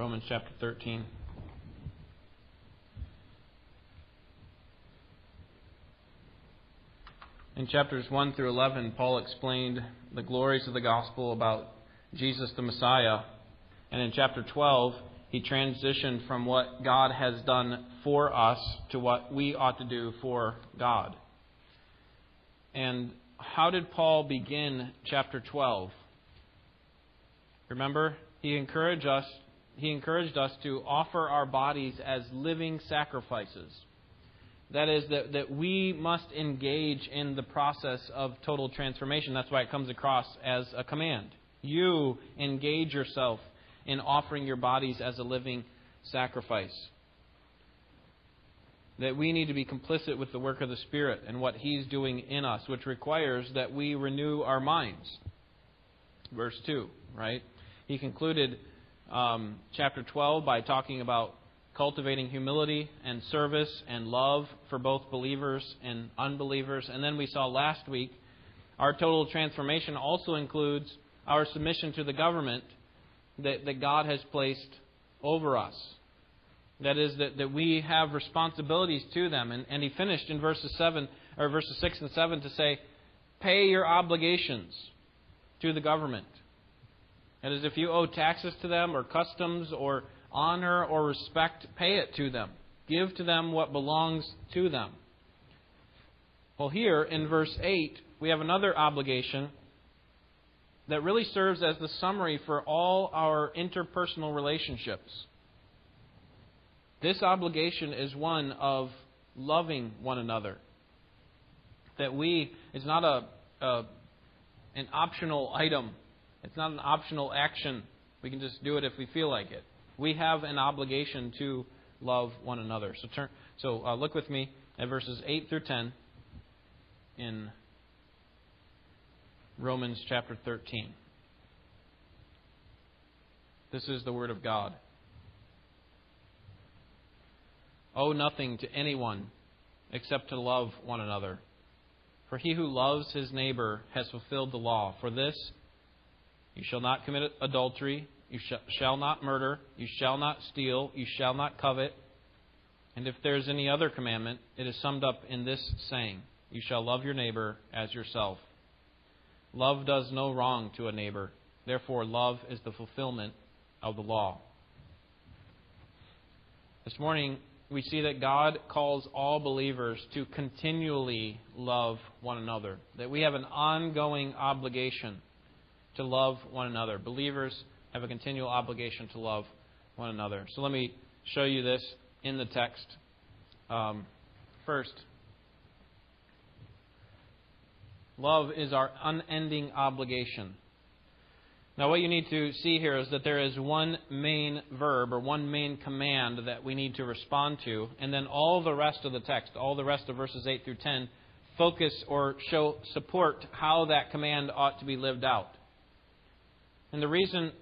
Romans chapter 13. In chapters 1 through 11, Paul explained the glories of the gospel about Jesus the Messiah. And in chapter 12, he transitioned from what God has done for us to what we ought to do for God. And how did Paul begin chapter 12? Remember, he encouraged us he encouraged us to offer our bodies as living sacrifices. That is, that, that we must engage in the process of total transformation. That's why it comes across as a command. You engage yourself in offering your bodies as a living sacrifice. That we need to be complicit with the work of the Spirit and what He's doing in us, which requires that we renew our minds. Verse 2, right? He concluded um, chapter 12 by talking about cultivating humility and service and love for both believers and unbelievers. And then we saw last week our total transformation also includes our submission to the government that, that God has placed over us. That is, that, that we have responsibilities to them. And, and he finished in verses 7 or verses 6 and 7 to say, pay your obligations to the government. That is, if you owe taxes to them or customs or honor or respect, pay it to them. Give to them what belongs to them. Well, here in verse 8, we have another obligation that really serves as the summary for all our interpersonal relationships. This obligation is one of loving one another. That we, it's not a, a an optional item it's not an optional action. We can just do it if we feel like it. We have an obligation to love one another. So turn. So uh, look with me at verses eight through ten in Romans chapter thirteen. This is the word of God. Owe nothing to anyone except to love one another. For he who loves his neighbor has fulfilled the law. For this you shall not commit adultery. You sh- shall not murder. You shall not steal. You shall not covet. And if there is any other commandment, it is summed up in this saying You shall love your neighbor as yourself. Love does no wrong to a neighbor. Therefore, love is the fulfillment of the law. This morning, we see that God calls all believers to continually love one another, that we have an ongoing obligation to love one another. Believers have a continual obligation to love one another. So let me show you this in the text. Um, first, love is our unending obligation. Now, what you need to see here is that there is one main verb or one main command that we need to respond to, and then all the rest of the text, all the rest of verses 8 through 10, focus or show support how that command ought to be lived out. And the reason,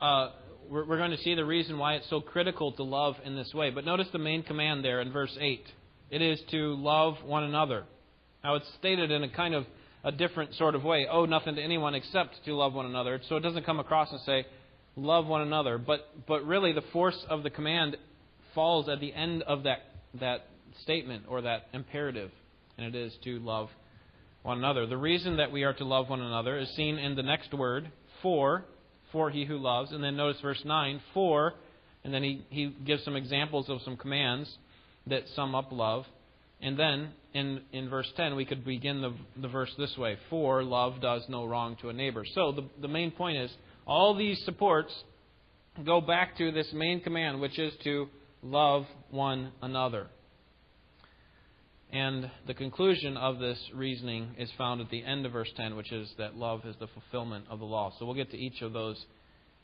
uh, we're, we're going to see the reason why it's so critical to love in this way. But notice the main command there in verse 8 it is to love one another. Now, it's stated in a kind of a different sort of way. Oh, nothing to anyone except to love one another. So it doesn't come across and say, love one another. But, but really, the force of the command falls at the end of that, that statement or that imperative, and it is to love one another. The reason that we are to love one another is seen in the next word, for, for he who loves. And then notice verse 9, for, and then he, he gives some examples of some commands that sum up love. And then in, in verse 10, we could begin the, the verse this way For love does no wrong to a neighbor. So the, the main point is all these supports go back to this main command, which is to love one another. And the conclusion of this reasoning is found at the end of verse 10, which is that love is the fulfillment of the law. So we'll get to each of those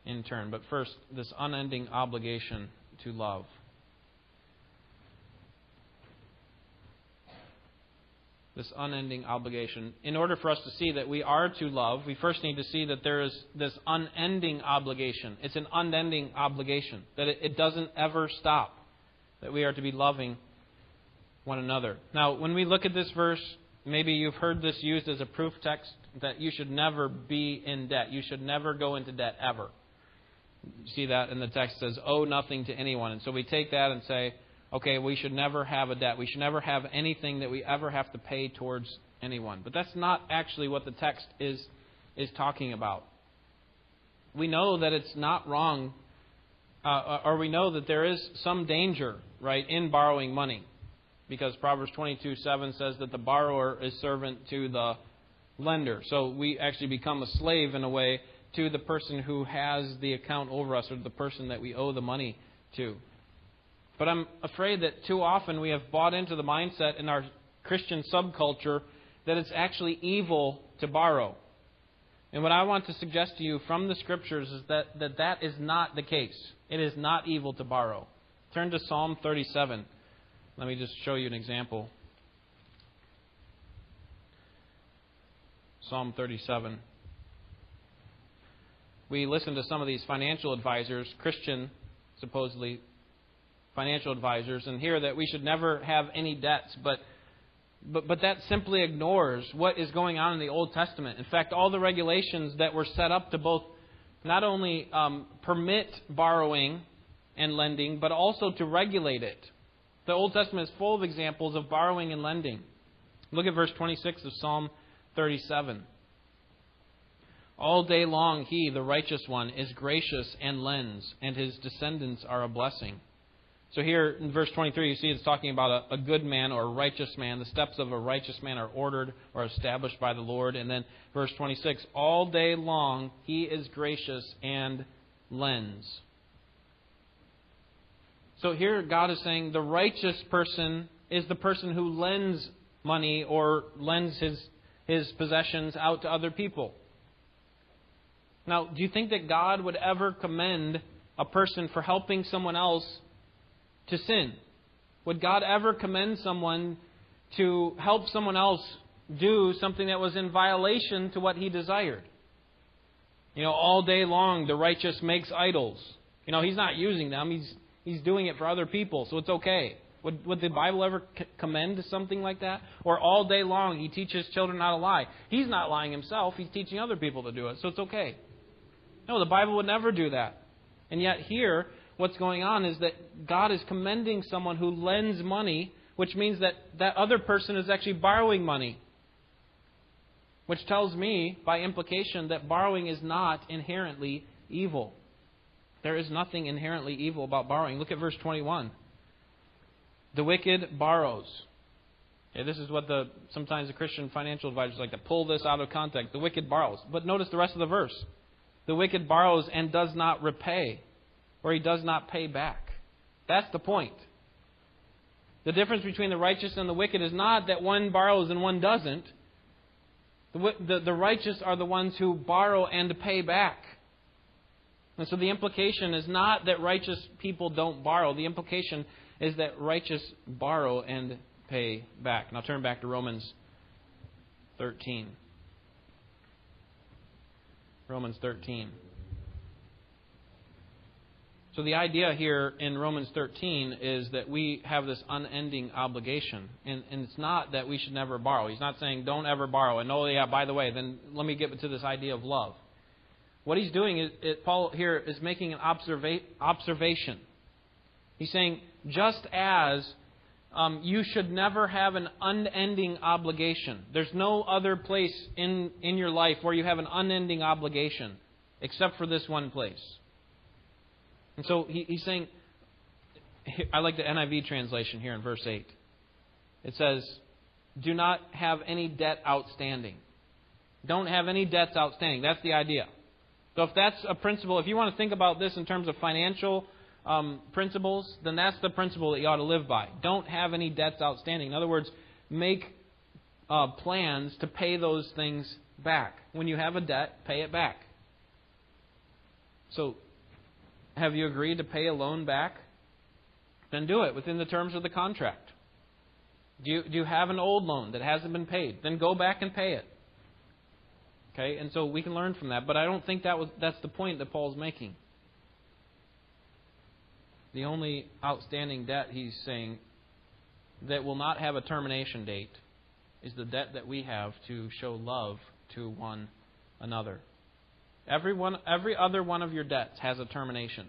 in turn. But first, this unending obligation to love. This unending obligation. In order for us to see that we are to love, we first need to see that there is this unending obligation. It's an unending obligation, that it, doesn't ever stop, that we are to be loving one another. Now, when we look at this verse, maybe you've heard this used as a proof text that you should never be in debt. You should never go into debt ever. You see that in the text says, owe nothing to anyone. And so we take that and say, okay, we should never have a debt. We should never have anything that we ever have to pay towards anyone. But that's not actually what the text is, is talking about. We know that it's not wrong, uh, or we know that there is some danger, right, in borrowing money. Because Proverbs 22 7 says that the borrower is servant to the lender. So we actually become a slave in a way to the person who has the account over us or the person that we owe the money to. But I'm afraid that too often we have bought into the mindset in our Christian subculture that it's actually evil to borrow. And what I want to suggest to you from the scriptures is that that, that is not the case. It is not evil to borrow. Turn to Psalm 37. Let me just show you an example. Psalm 37. We listen to some of these financial advisors, Christian, supposedly, financial advisors, and hear that we should never have any debts, but but, but that simply ignores what is going on in the Old Testament. In fact, all the regulations that were set up to both not only um, permit borrowing and lending, but also to regulate it. The Old Testament is full of examples of borrowing and lending. Look at verse 26 of Psalm 37. All day long he, the righteous one, is gracious and lends, and his descendants are a blessing. So here in verse 23, you see it's talking about a, a, good man or a righteous man. The steps of a righteous man are ordered or established by the Lord. And then verse 26, all day long he is gracious and lends. So here God is saying the righteous person is the person who lends money or lends his, his possessions out to other people. Now, do you think that God would ever commend a person for helping someone else to sin? Would God ever commend someone to help someone else do something that was in violation to what he desired? You know, all day long the righteous makes idols. You know, he's not using them, he's, he's doing it for other people, so it's okay. Would, would the Bible ever commend something like that? Or all day long he teaches children how to lie. He's not lying himself, he's teaching other people to do it, so it's okay. No, the Bible would never do that. And yet, here, what's going on is that God is commending someone who lends money, which means that that other person is actually borrowing money. Which tells me, by implication, that borrowing is not inherently evil. There is nothing inherently evil about borrowing. Look at verse 21. The wicked borrows. Okay, this is what the sometimes the Christian financial advisors like to pull this out of context. The wicked borrows. But notice the rest of the verse. The wicked borrows and does not repay, or he does not pay back. That's the point. The difference between the righteous and the wicked is not that one borrows and one doesn't. The, the, the righteous are the ones who borrow and pay back. And so the implication is not that righteous people don't borrow. The implication is that righteous borrow and pay back. Now turn back to Romans 13. Romans 13. So the idea here in Romans 13 is that we have this unending obligation. And, and, it's not that we should never borrow. He's not saying don't ever borrow. And oh, yeah, by the way, then let me get to this idea of love. What he's doing is, it, Paul here is making an observa- observation. He's saying, just as um, you should never have an unending obligation. There's no other place in, in your life where you have an unending obligation except for this one place. And so he, he's saying, I like the NIV translation here in verse 8. It says, Do not have any debt outstanding. Don't have any debts outstanding. That's the idea. So if that's a principle, if you want to think about this in terms of financial um, principles, then that's the principle that you ought to live by. Don't have any debts outstanding. In other words, make uh, plans to pay those things back. When you have a debt, pay it back. So, have you agreed to pay a loan back? Then do it within the terms of the contract. Do you, do you have an old loan that hasn't been paid? Then go back and pay it. Okay, and so we can learn from that. But I don't think that was that's the point that Paul's making. The only outstanding debt he's saying that will not have a termination date is the debt that we have to show love to one another. Every, one, every other one of your debts has a termination.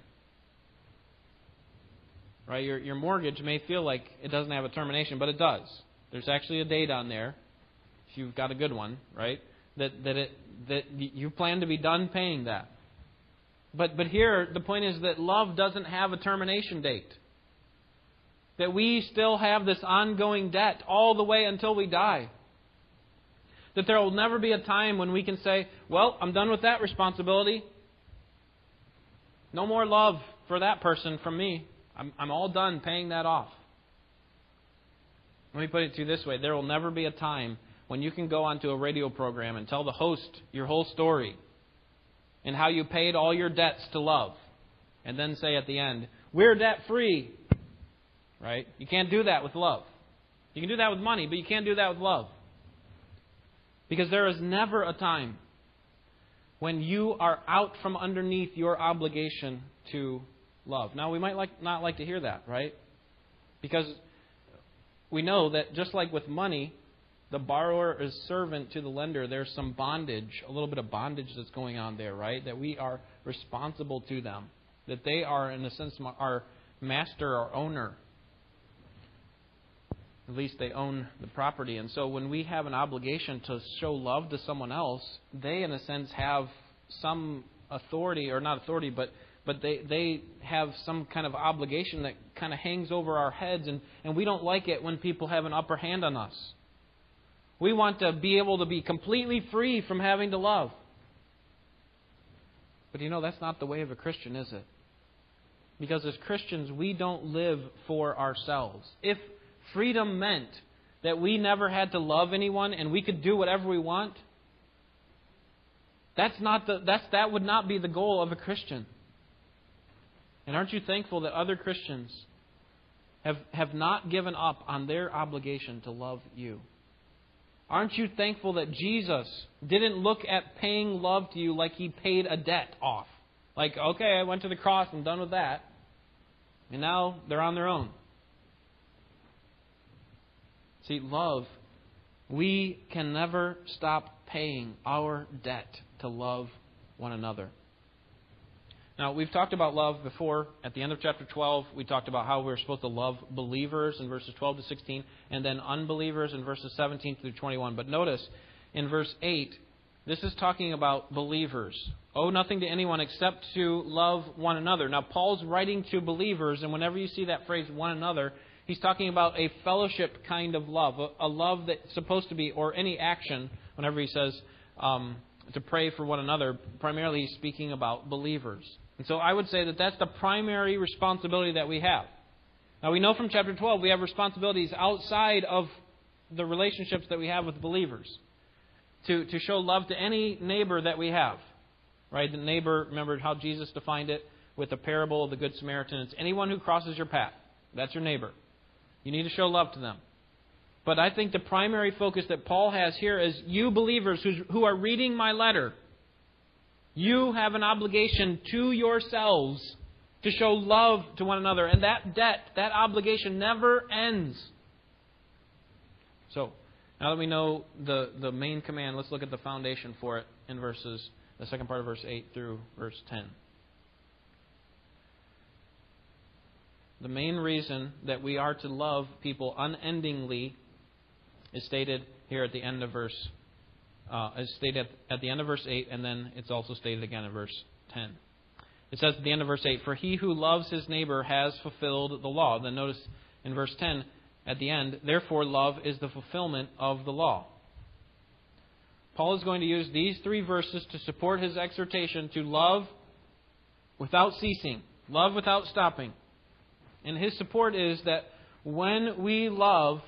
Right? Your, your mortgage may feel like it doesn't have a termination, but it does. There's actually a date on there, if you've got a good one, right? That, that, it, that you plan to be done paying that. But, but here, the point is that love doesn't have a termination date. That we still have this ongoing debt all the way until we die. That there will never be a time when we can say, well, I'm done with that responsibility. No more love for that person from me. I'm, I'm all done paying that off. Let me put it to you this way there will never be a time when you can go onto a radio program and tell the host your whole story and how you paid all your debts to love, and then say at the end, We're debt free. Right? You can't do that with love. You can do that with money, but you can't do that with love. Because there is never a time when you are out from underneath your obligation to love. Now, we might like, not like to hear that, right? Because we know that just like with money, the borrower is servant to the lender. There's some bondage, a little bit of bondage that's going on there, right? That we are responsible to them. That they are, in a sense, our master or owner. At least they own the property. And so when we have an obligation to show love to someone else, they, in a sense, have some authority, or not authority, but but they, they have some kind of obligation that kind of hangs over our heads, and, and we don't like it when people have an upper hand on us. We want to be able to be completely free from having to love. But you know, that's not the way of a Christian, is it? Because as Christians, we don't live for ourselves. If freedom meant that we never had to love anyone and we could do whatever we want, that's not the, that's, that would not be the goal of a Christian. And aren't you thankful that other Christians have, have not given up on their obligation to love you? Aren't you thankful that Jesus didn't look at paying love to you like he paid a debt off? Like, okay, I went to the cross, I'm done with that. And now they're on their own. See, love, we can never stop paying our debt to love one another. Now, we've talked about love before. At the end of chapter 12, we talked about how we're supposed to love believers in verses 12 to 16, and then unbelievers in verses 17 through 21. But notice, in verse 8, this is talking about believers. Owe nothing to anyone except to love one another. Now, Paul's writing to believers, and whenever you see that phrase, one another, he's talking about a fellowship kind of love, a, love that's supposed to be, or any action, whenever he says um, to pray for one another, primarily he's speaking about believers. And so I would say that that's the primary responsibility that we have. Now we know from chapter 12 we have responsibilities outside of the relationships that we have with believers to, to show love to any neighbor that we have. Right? The neighbor, remember how Jesus defined it with the parable of the Good Samaritan. It's anyone who crosses your path. That's your neighbor. You need to show love to them. But I think the primary focus that Paul has here is you believers who are reading my letter you have an obligation to yourselves to show love to one another. And that debt, that obligation never ends. So, now that we know the, the main command, let's look at the foundation for it in verses, the second part of verse 8 through verse 10. The main reason that we are to love people unendingly is stated here at the end of verse uh, is stated at, at the end of verse 8, and then it's also stated again in verse 10. It says at the end of verse 8, For he who loves his neighbor has fulfilled the law. Then notice in verse 10 at the end, Therefore love is the fulfillment of the law. Paul is going to use these three verses to support his exhortation to love without ceasing, love without stopping. And his support is that when we love,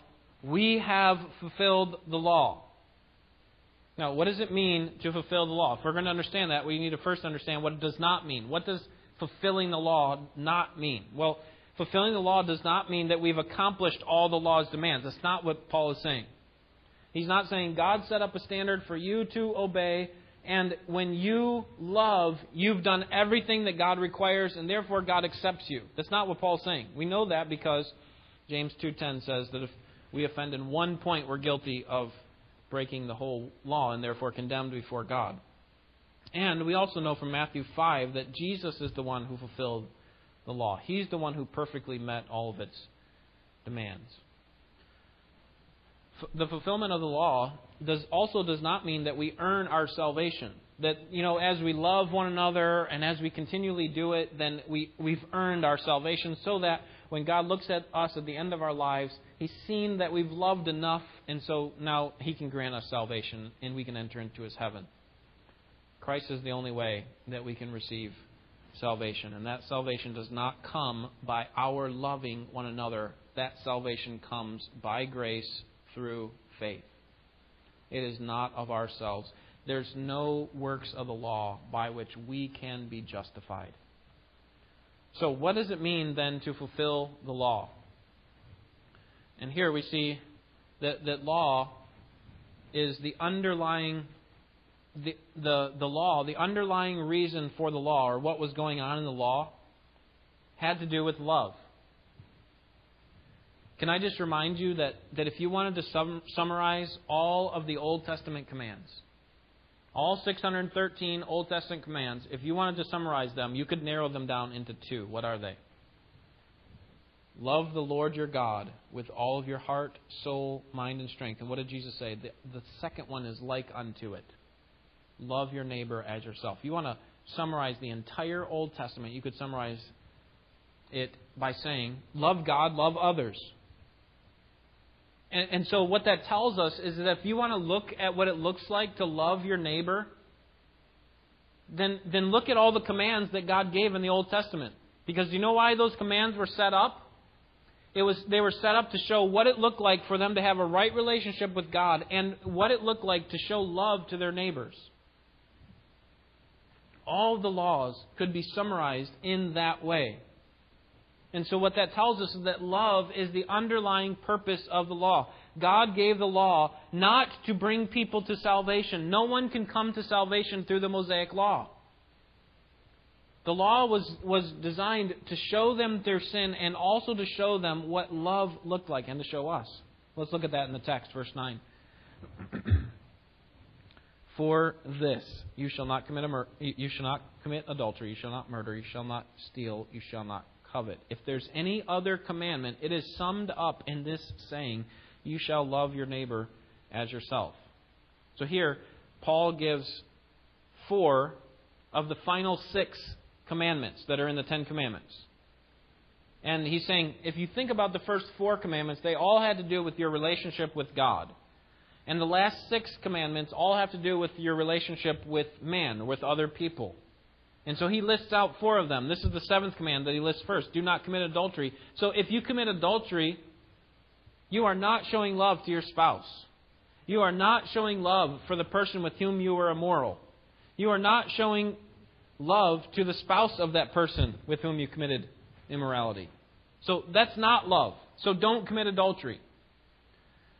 we have fulfilled the law. Now, what does it mean to fulfill the law? If we're going to understand that, we need to first understand what it does not mean. What does fulfilling the law not mean? Well, fulfilling the law does not mean that we've accomplished all the law's demands. That's not what Paul is saying. He's not saying God set up a standard for you to obey, and when you love, you've done everything that God requires, and therefore God accepts you. That's not what Paul's saying. We know that because James 2:10 says that if we offend in one point, we're guilty of breaking the whole law and therefore condemned before God. And we also know from Matthew 5 that Jesus is the one who fulfilled the law. He's the one who perfectly met all of its demands. The fulfillment of the law does also does not mean that we earn our salvation. That you know, as we love one another and as we continually do it, then we, we've earned our salvation so that when God looks at us at the end of our lives, He's seen that we've loved enough, and so now He can grant us salvation and we can enter into His heaven. Christ is the only way that we can receive salvation. And that salvation does not come by our loving one another. That salvation comes by grace through faith. It is not of ourselves. There's no works of the law by which we can be justified. So, what does it mean then to fulfill the law? And here we see that, that law is the underlying the, the, the law, the underlying reason for the law, or what was going on in the law, had to do with love. Can I just remind you that, that if you wanted to sum, summarize all of the Old Testament commands, all 613 Old Testament commands, if you wanted to summarize them, you could narrow them down into two. What are they? Love the Lord your God with all of your heart, soul, mind, and strength. And what did Jesus say? The, the second one is like unto it love your neighbor as yourself. If you want to summarize the entire Old Testament, you could summarize it by saying, love God, love others. And, and so, what that tells us is that if you want to look at what it looks like to love your neighbor, then, then look at all the commands that God gave in the Old Testament. Because you know why those commands were set up? It was, they were set up to show what it looked like for them to have a right relationship with God and what it looked like to show love to their neighbors all the laws could be summarized in that way. And so, what that tells us is that love is the underlying purpose of the law. God gave the law not to bring people to salvation. No one can come to salvation through the Mosaic law. The law was, was designed to show them their sin and also to show them what love looked like and to show us. Let's look at that in the text, verse 9. For this you shall not commit mur- you shall not commit adultery, you shall not murder, you shall not steal, you shall not covet. If there's any other commandment, it is summed up in this saying, you shall love your neighbor as yourself. So here Paul gives four of the final six commandments that are in the 10 commandments. And he's saying, if you think about the first four commandments, they all had to do with your relationship with God. And the last six commandments all have to do with your relationship with man, with other people. And so he lists out four of them. This is the seventh command that he lists first do not commit adultery. So if you commit adultery, you are not showing love to your spouse. You are not showing love for the person with whom you were immoral. You are not showing love to the spouse of that person with whom you committed immorality. So that's not love. So don't commit adultery.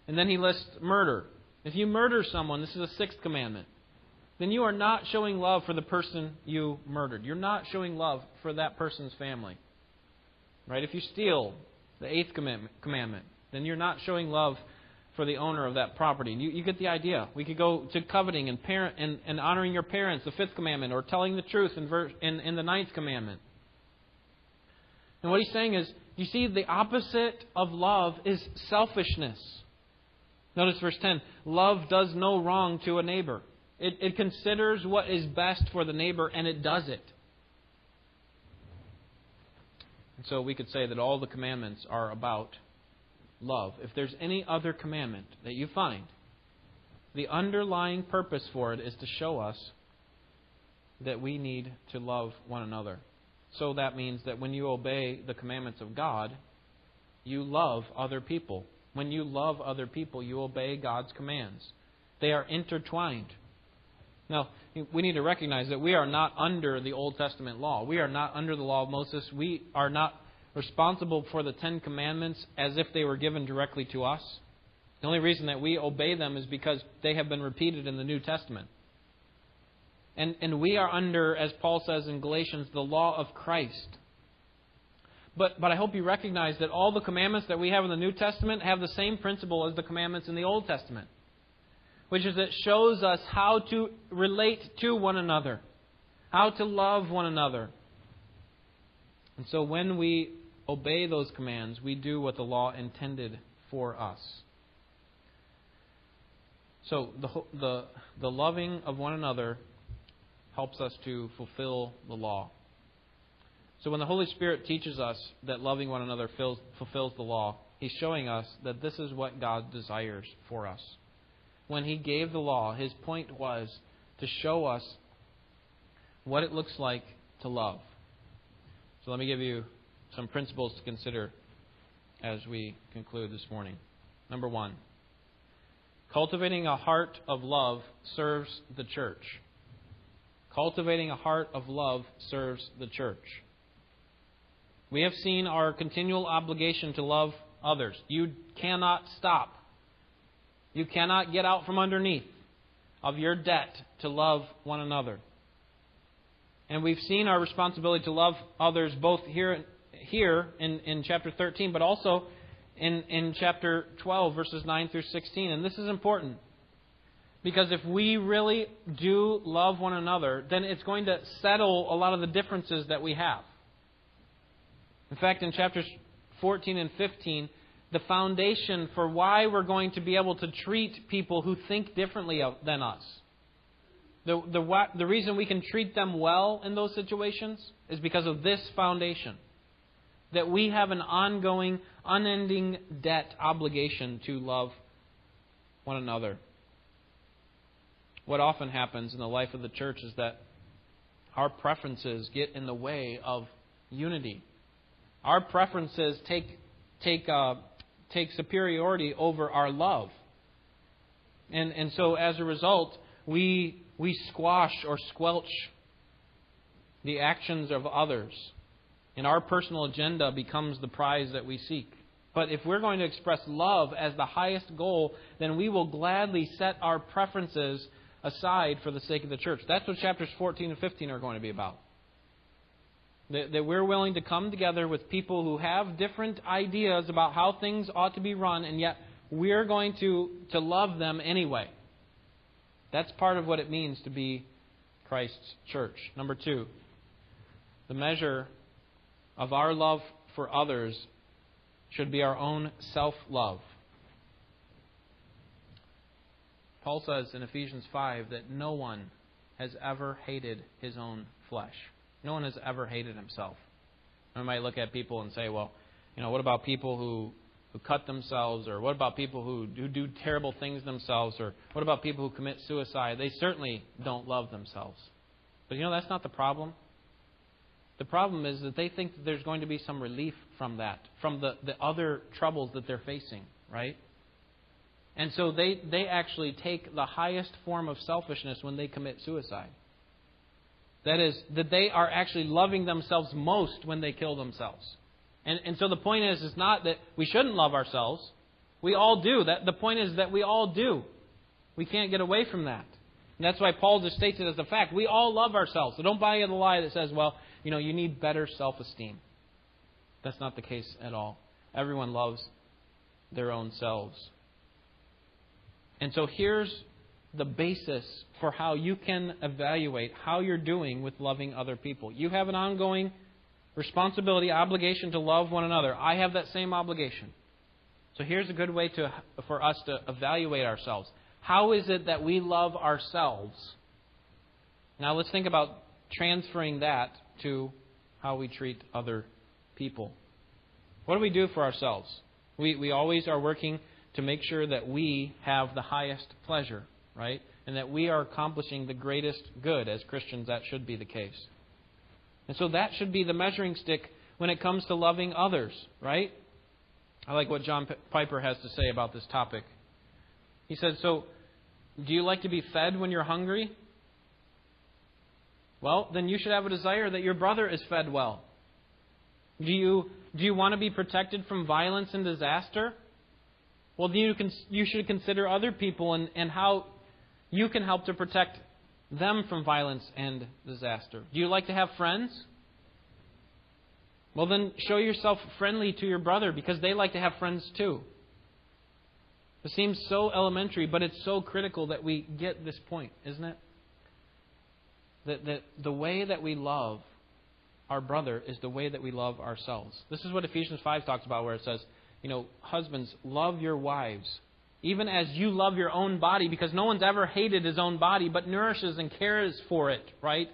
And then he lists murder. If you murder someone, this is a sixth commandment, then you are not showing love for the person you murdered. You're not showing love for that person's family. Right? If you steal, the eighth commandment, then you're not showing love for the owner of that property. You, you get the idea. We could go to coveting and parent and, and honoring your parents, the fifth commandment, or telling the truth in, in, in the ninth commandment. And what he's saying is, you see, the opposite of love is selfishness. Notice verse 10 love does no wrong to a neighbor. It, it considers what is best for the neighbor and it does it. And so we could say that all the commandments are about love. If there's any other commandment that you find, the underlying purpose for it is to show us that we need to love one another. So that means that when you obey the commandments of God, you love other people. When you love other people, you obey God's commands. They are intertwined. Now, we need to recognize that we are not under the Old Testament law. We are not under the law of Moses. We are not responsible for the Ten Commandments as if they were given directly to us. The only reason that we obey them is because they have been repeated in the New Testament. And, and we are under, as Paul says in Galatians, the law of Christ. But, but I hope you recognize that all the commandments that we have in the New Testament have the same principle as the commandments in the Old Testament. Which is it shows us how to relate to one another, how to love one another. And so when we obey those commands, we do what the law intended for us. So the, the, the loving of one another helps us to fulfill the law. So when the Holy Spirit teaches us that loving one another fills, fulfills the law, He's showing us that this is what God desires for us. When He gave the law, His point was to show us what it looks like to love. So let me give you some principles to consider as we conclude this morning. Number one, cultivating a heart of love serves the church. Cultivating a heart of love serves the church. We have seen our continual obligation to love others. You cannot stop. You cannot get out from underneath of your debt to love one another. And we've seen our responsibility to love others both here, here in, in chapter 13, but also in, in chapter 12, verses 9 through 16. And this is important. Because if we really do love one another, then it's going to settle a lot of the differences that we have. In fact, in chapters 14 and 15, the foundation for why we're going to be able to treat people who think differently than us. The, the, the reason we can treat them well in those situations is because of this foundation. That we have an ongoing, unending debt obligation to love one another. What often happens in the life of the church is that our preferences get in the way of unity. Our preferences take, take, uh, take superiority over our love. And, and so as a result, we, we squash or squelch the actions of others. And our personal agenda becomes the prize that we seek. But if we're going to express love as the highest goal, then we will gladly set our preferences aside for the sake of the church. That's what chapters 14 and 15 are going to be about. That, that we're willing to come together with people who have different ideas about how things ought to be run, and yet we're going to, to love them anyway. That's part of what it means to be Christ's church. Number two, the measure of our love for others should be our own self love. Paul says in Ephesians 5 that no one has ever hated his own flesh. No one has ever hated himself. I might look at people and say, well, you know, what about people who, who cut themselves? Or what about people who, who do terrible things themselves? Or what about people who commit suicide? They certainly don't love themselves. But you know, that's not the problem. The problem is that they think that there's going to be some relief from that, from the, the other troubles that they're facing, right? And so they, they actually take the highest form of selfishness when they commit suicide. That is, that they are actually loving themselves most when they kill themselves. And, and so the point is, is not that we shouldn't love ourselves. We all do. That, the point is that we all do. We can't get away from that. And that's why Paul just states it as a fact. We all love ourselves. So don't buy into the lie that says, well, you know, you need better self esteem. That's not the case at all. Everyone loves their own selves. And so here's the basis for how you can evaluate how you're doing with loving other people. You have an ongoing responsibility, obligation to love one another. I have that same obligation. So here's a good way to, for us to evaluate ourselves. How is it that we love ourselves? Now let's think about transferring that to how we treat other people. What do we do for ourselves? We, we always are working to make sure that we have the highest pleasure, right? And that we are accomplishing the greatest good. As Christians, that should be the case. And so that should be the measuring stick when it comes to loving others, right? I like what John Piper has to say about this topic. He said, So, do you like to be fed when you're hungry? Well, then you should have a desire that your brother is fed well. Do you, do you want to be protected from violence and disaster? Well, you, can, you should consider other people and, and how you can help to protect them from violence and disaster. Do you like to have friends? Well, then show yourself friendly to your brother because they like to have friends too. It seems so elementary, but it's so critical that we get this point, isn't it? That, that the way that we love our brother is the way that we love ourselves. This is what Ephesians 5 talks about, where it says, you know, husbands, love your wives, even as you love your own body, because no one's ever hated his own body, but nourishes and cares for it, right?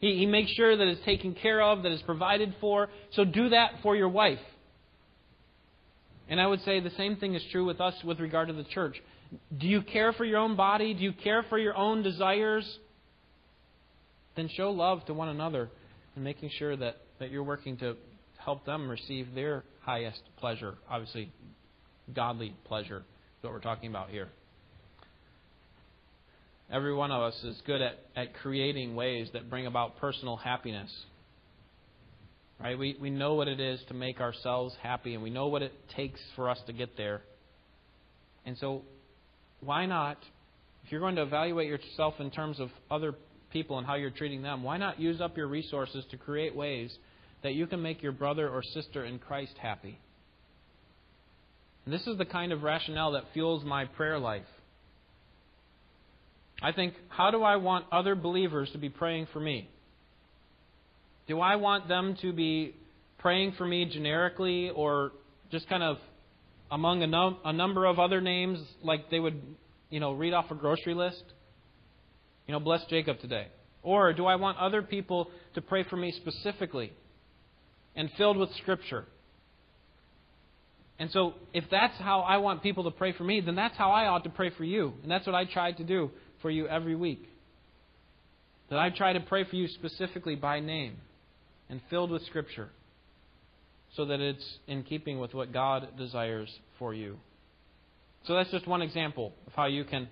He, he makes sure that it's taken care of, that it's provided for. So do that for your wife. And I would say the same thing is true with us with regard to the church. Do you care for your own body? Do you care for your own desires? Then show love to one another and making sure that, that you're working to help them receive their highest pleasure. Obviously, godly pleasure is what we're talking about here. Every one of us is good at, at creating ways that bring about personal happiness. Right? We, we know what it is to make ourselves happy, and we know what it takes for us to get there. And so, why not, if you're going to evaluate yourself in terms of other people and how you're treating them, why not use up your resources to create ways that you can make your brother or sister in Christ happy? This is the kind of rationale that fuels my prayer life. I think, how do I want other believers to be praying for me? Do I want them to be praying for me generically or just kind of among a, num- a number of other names like they would, you know, read off a grocery list? You know, bless Jacob today. Or do I want other people to pray for me specifically and filled with Scripture? And so, if that's how I want people to pray for me, then that's how I ought to pray for you. And that's what I try to do for you every week. That I try to pray for you specifically by name and filled with Scripture so that it's in keeping with what God desires for you. So that's just one example of how you can,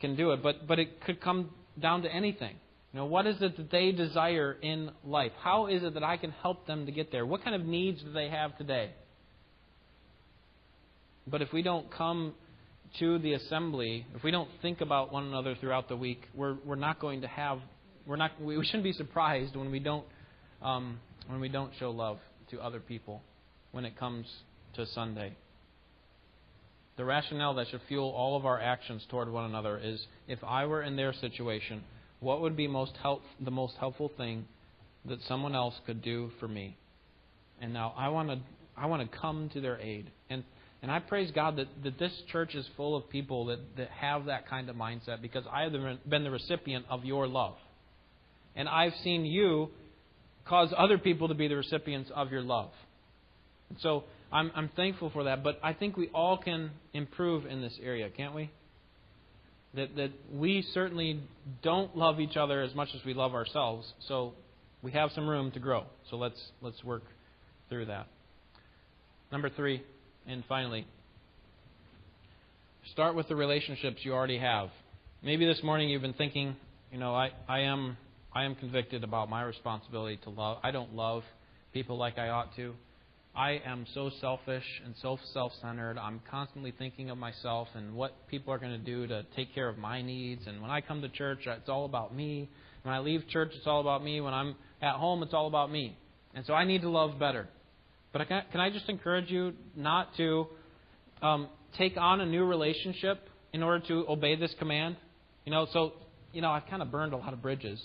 can do it. But, but it could come down to anything. You know, what is it that they desire in life? How is it that I can help them to get there? What kind of needs do they have today? But if we don't come to the assembly, if we don't think about one another throughout the week, we're, we're not going to have, we're not, we shouldn't be surprised when we don't, um, when we don't show love to other people when it comes to Sunday. The rationale that should fuel all of our actions toward one another is if I were in their situation, what would be most help, the most helpful thing that someone else could do for me? And now I want to I want to come to their aid. And and I praise God that, that this church is full of people that, that have that kind of mindset because I have been the recipient of your love. And I've seen you cause other people to be the recipients of your love. And so I'm, I'm thankful for that, but I think we all can improve in this area, can't we? That, that we certainly don't love each other as much as we love ourselves, so we have some room to grow. So let's, let's work through that. Number three, and finally, start with the relationships you already have. Maybe this morning you've been thinking, you know, I, I am I am convicted about my responsibility to love. I don't love people like I ought to. I am so selfish and so self centered. I'm constantly thinking of myself and what people are going to do to take care of my needs. And when I come to church, it's all about me. When I leave church, it's all about me. When I'm at home, it's all about me. And so I need to love better. But I can, can I just encourage you not to um, take on a new relationship in order to obey this command? You know, so, you know, I've kind of burned a lot of bridges.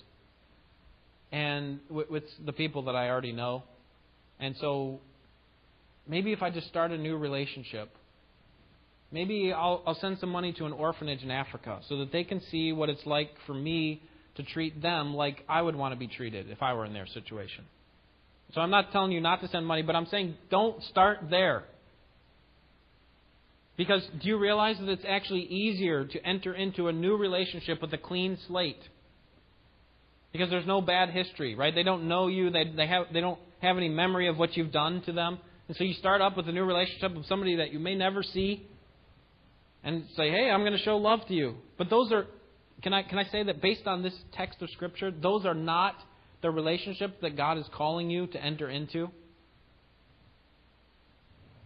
And with, with the people that I already know. And so maybe if I just start a new relationship, maybe I'll, I'll send some money to an orphanage in Africa so that they can see what it's like for me to treat them like I would want to be treated if I were in their situation. So I'm not telling you not to send money, but I'm saying don't start there. Because do you realize that it's actually easier to enter into a new relationship with a clean slate? Because there's no bad history, right? They don't know you. They, they, have, they don't have any memory of what you've done to them. And so you start up with a new relationship with somebody that you may never see and say, hey, I'm going to show love to you. But those are, can I, can I say that based on this text of Scripture, those are not the relationships that God is calling you to enter into?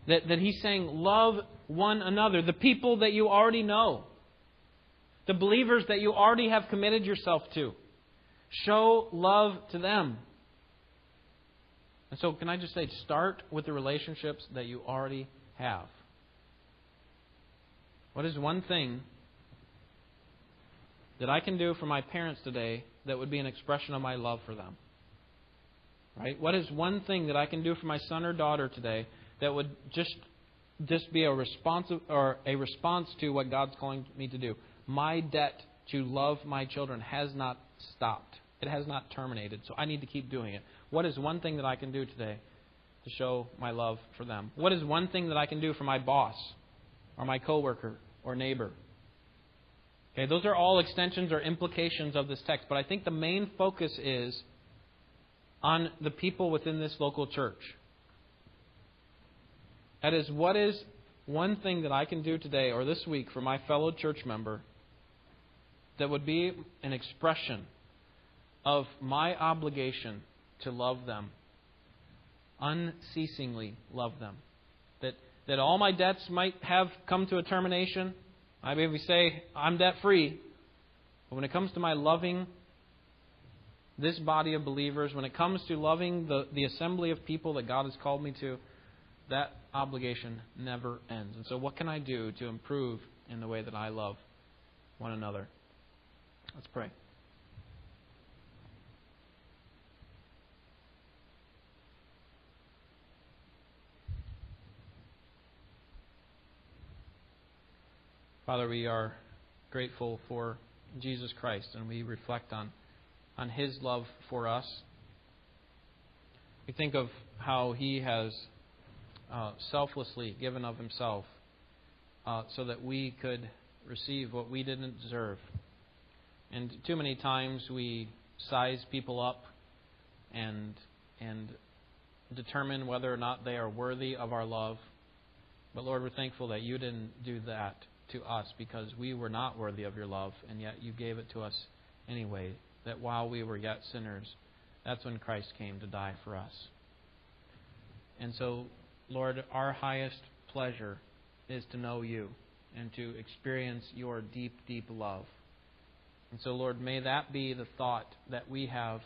That, that He's saying, love one another, the people that you already know, the believers that you already have committed yourself to. Show love to them. And so, can I just say, start with the relationships that you already have. What is one thing that I can do for my parents today that would be an expression of my love for them? Right? What is one thing that I can do for my son or daughter today that would just just be a response or a response to what God's calling me to do? My debt to love my children has not stopped. It has not terminated. So I need to keep doing it. What is one thing that I can do today to show my love for them? What is one thing that I can do for my boss or my coworker or neighbor? Okay, those are all extensions or implications of this text, but I think the main focus is on the people within this local church. That is, what is one thing that I can do today or this week for my fellow church member that would be an expression of my obligation to love them, unceasingly love them. That, that all my debts might have come to a termination. I maybe say, I'm debt free. But when it comes to my loving this body of believers, when it comes to loving the, the assembly of people that God has called me to, that obligation never ends. And so, what can I do to improve in the way that I love one another? Let's pray. Father, we are grateful for Jesus Christ and we reflect on, on his love for us. We think of how he has uh, selflessly given of himself uh, so that we could receive what we didn't deserve. And too many times we size people up and and determine whether or not they are worthy of our love. But Lord, we're thankful that you didn't do that to us because we were not worthy of your love, and yet you gave it to us anyway. That while we were yet sinners, that's when Christ came to die for us. And so, Lord, our highest pleasure is to know you and to experience your deep, deep love. And so, Lord, may that be the thought that we have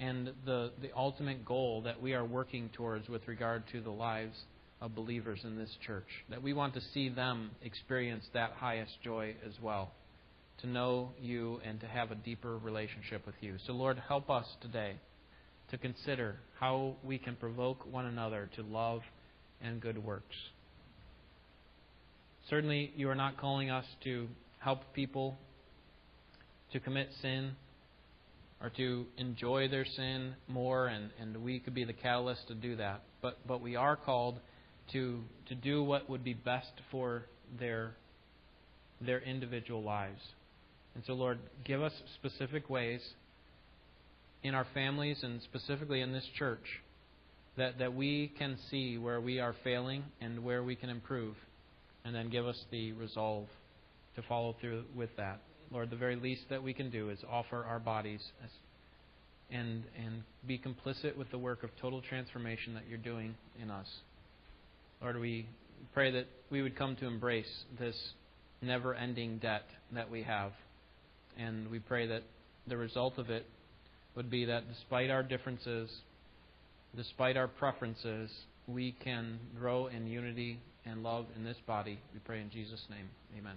and the, the ultimate goal that we are working towards with regard to the lives of believers in this church. That we want to see them experience that highest joy as well. To know you and to have a deeper relationship with you. So, Lord, help us today to consider how we can provoke one another to love and good works. Certainly, you are not calling us to help people to commit sin or to enjoy their sin more, and, and we could be the catalyst to do that. But, but we are called to, to do what would be best for their, their individual lives. And so, Lord, give us specific ways in our families and specifically in this church that, that we can see where we are failing and where we can improve, and then give us the resolve to follow through with that. Lord, the very least that we can do is offer our bodies and, and be complicit with the work of total transformation that you're doing in us. Lord, we pray that we would come to embrace this never ending debt that we have. And we pray that the result of it would be that despite our differences, despite our preferences, we can grow in unity and love in this body. We pray in Jesus' name. Amen.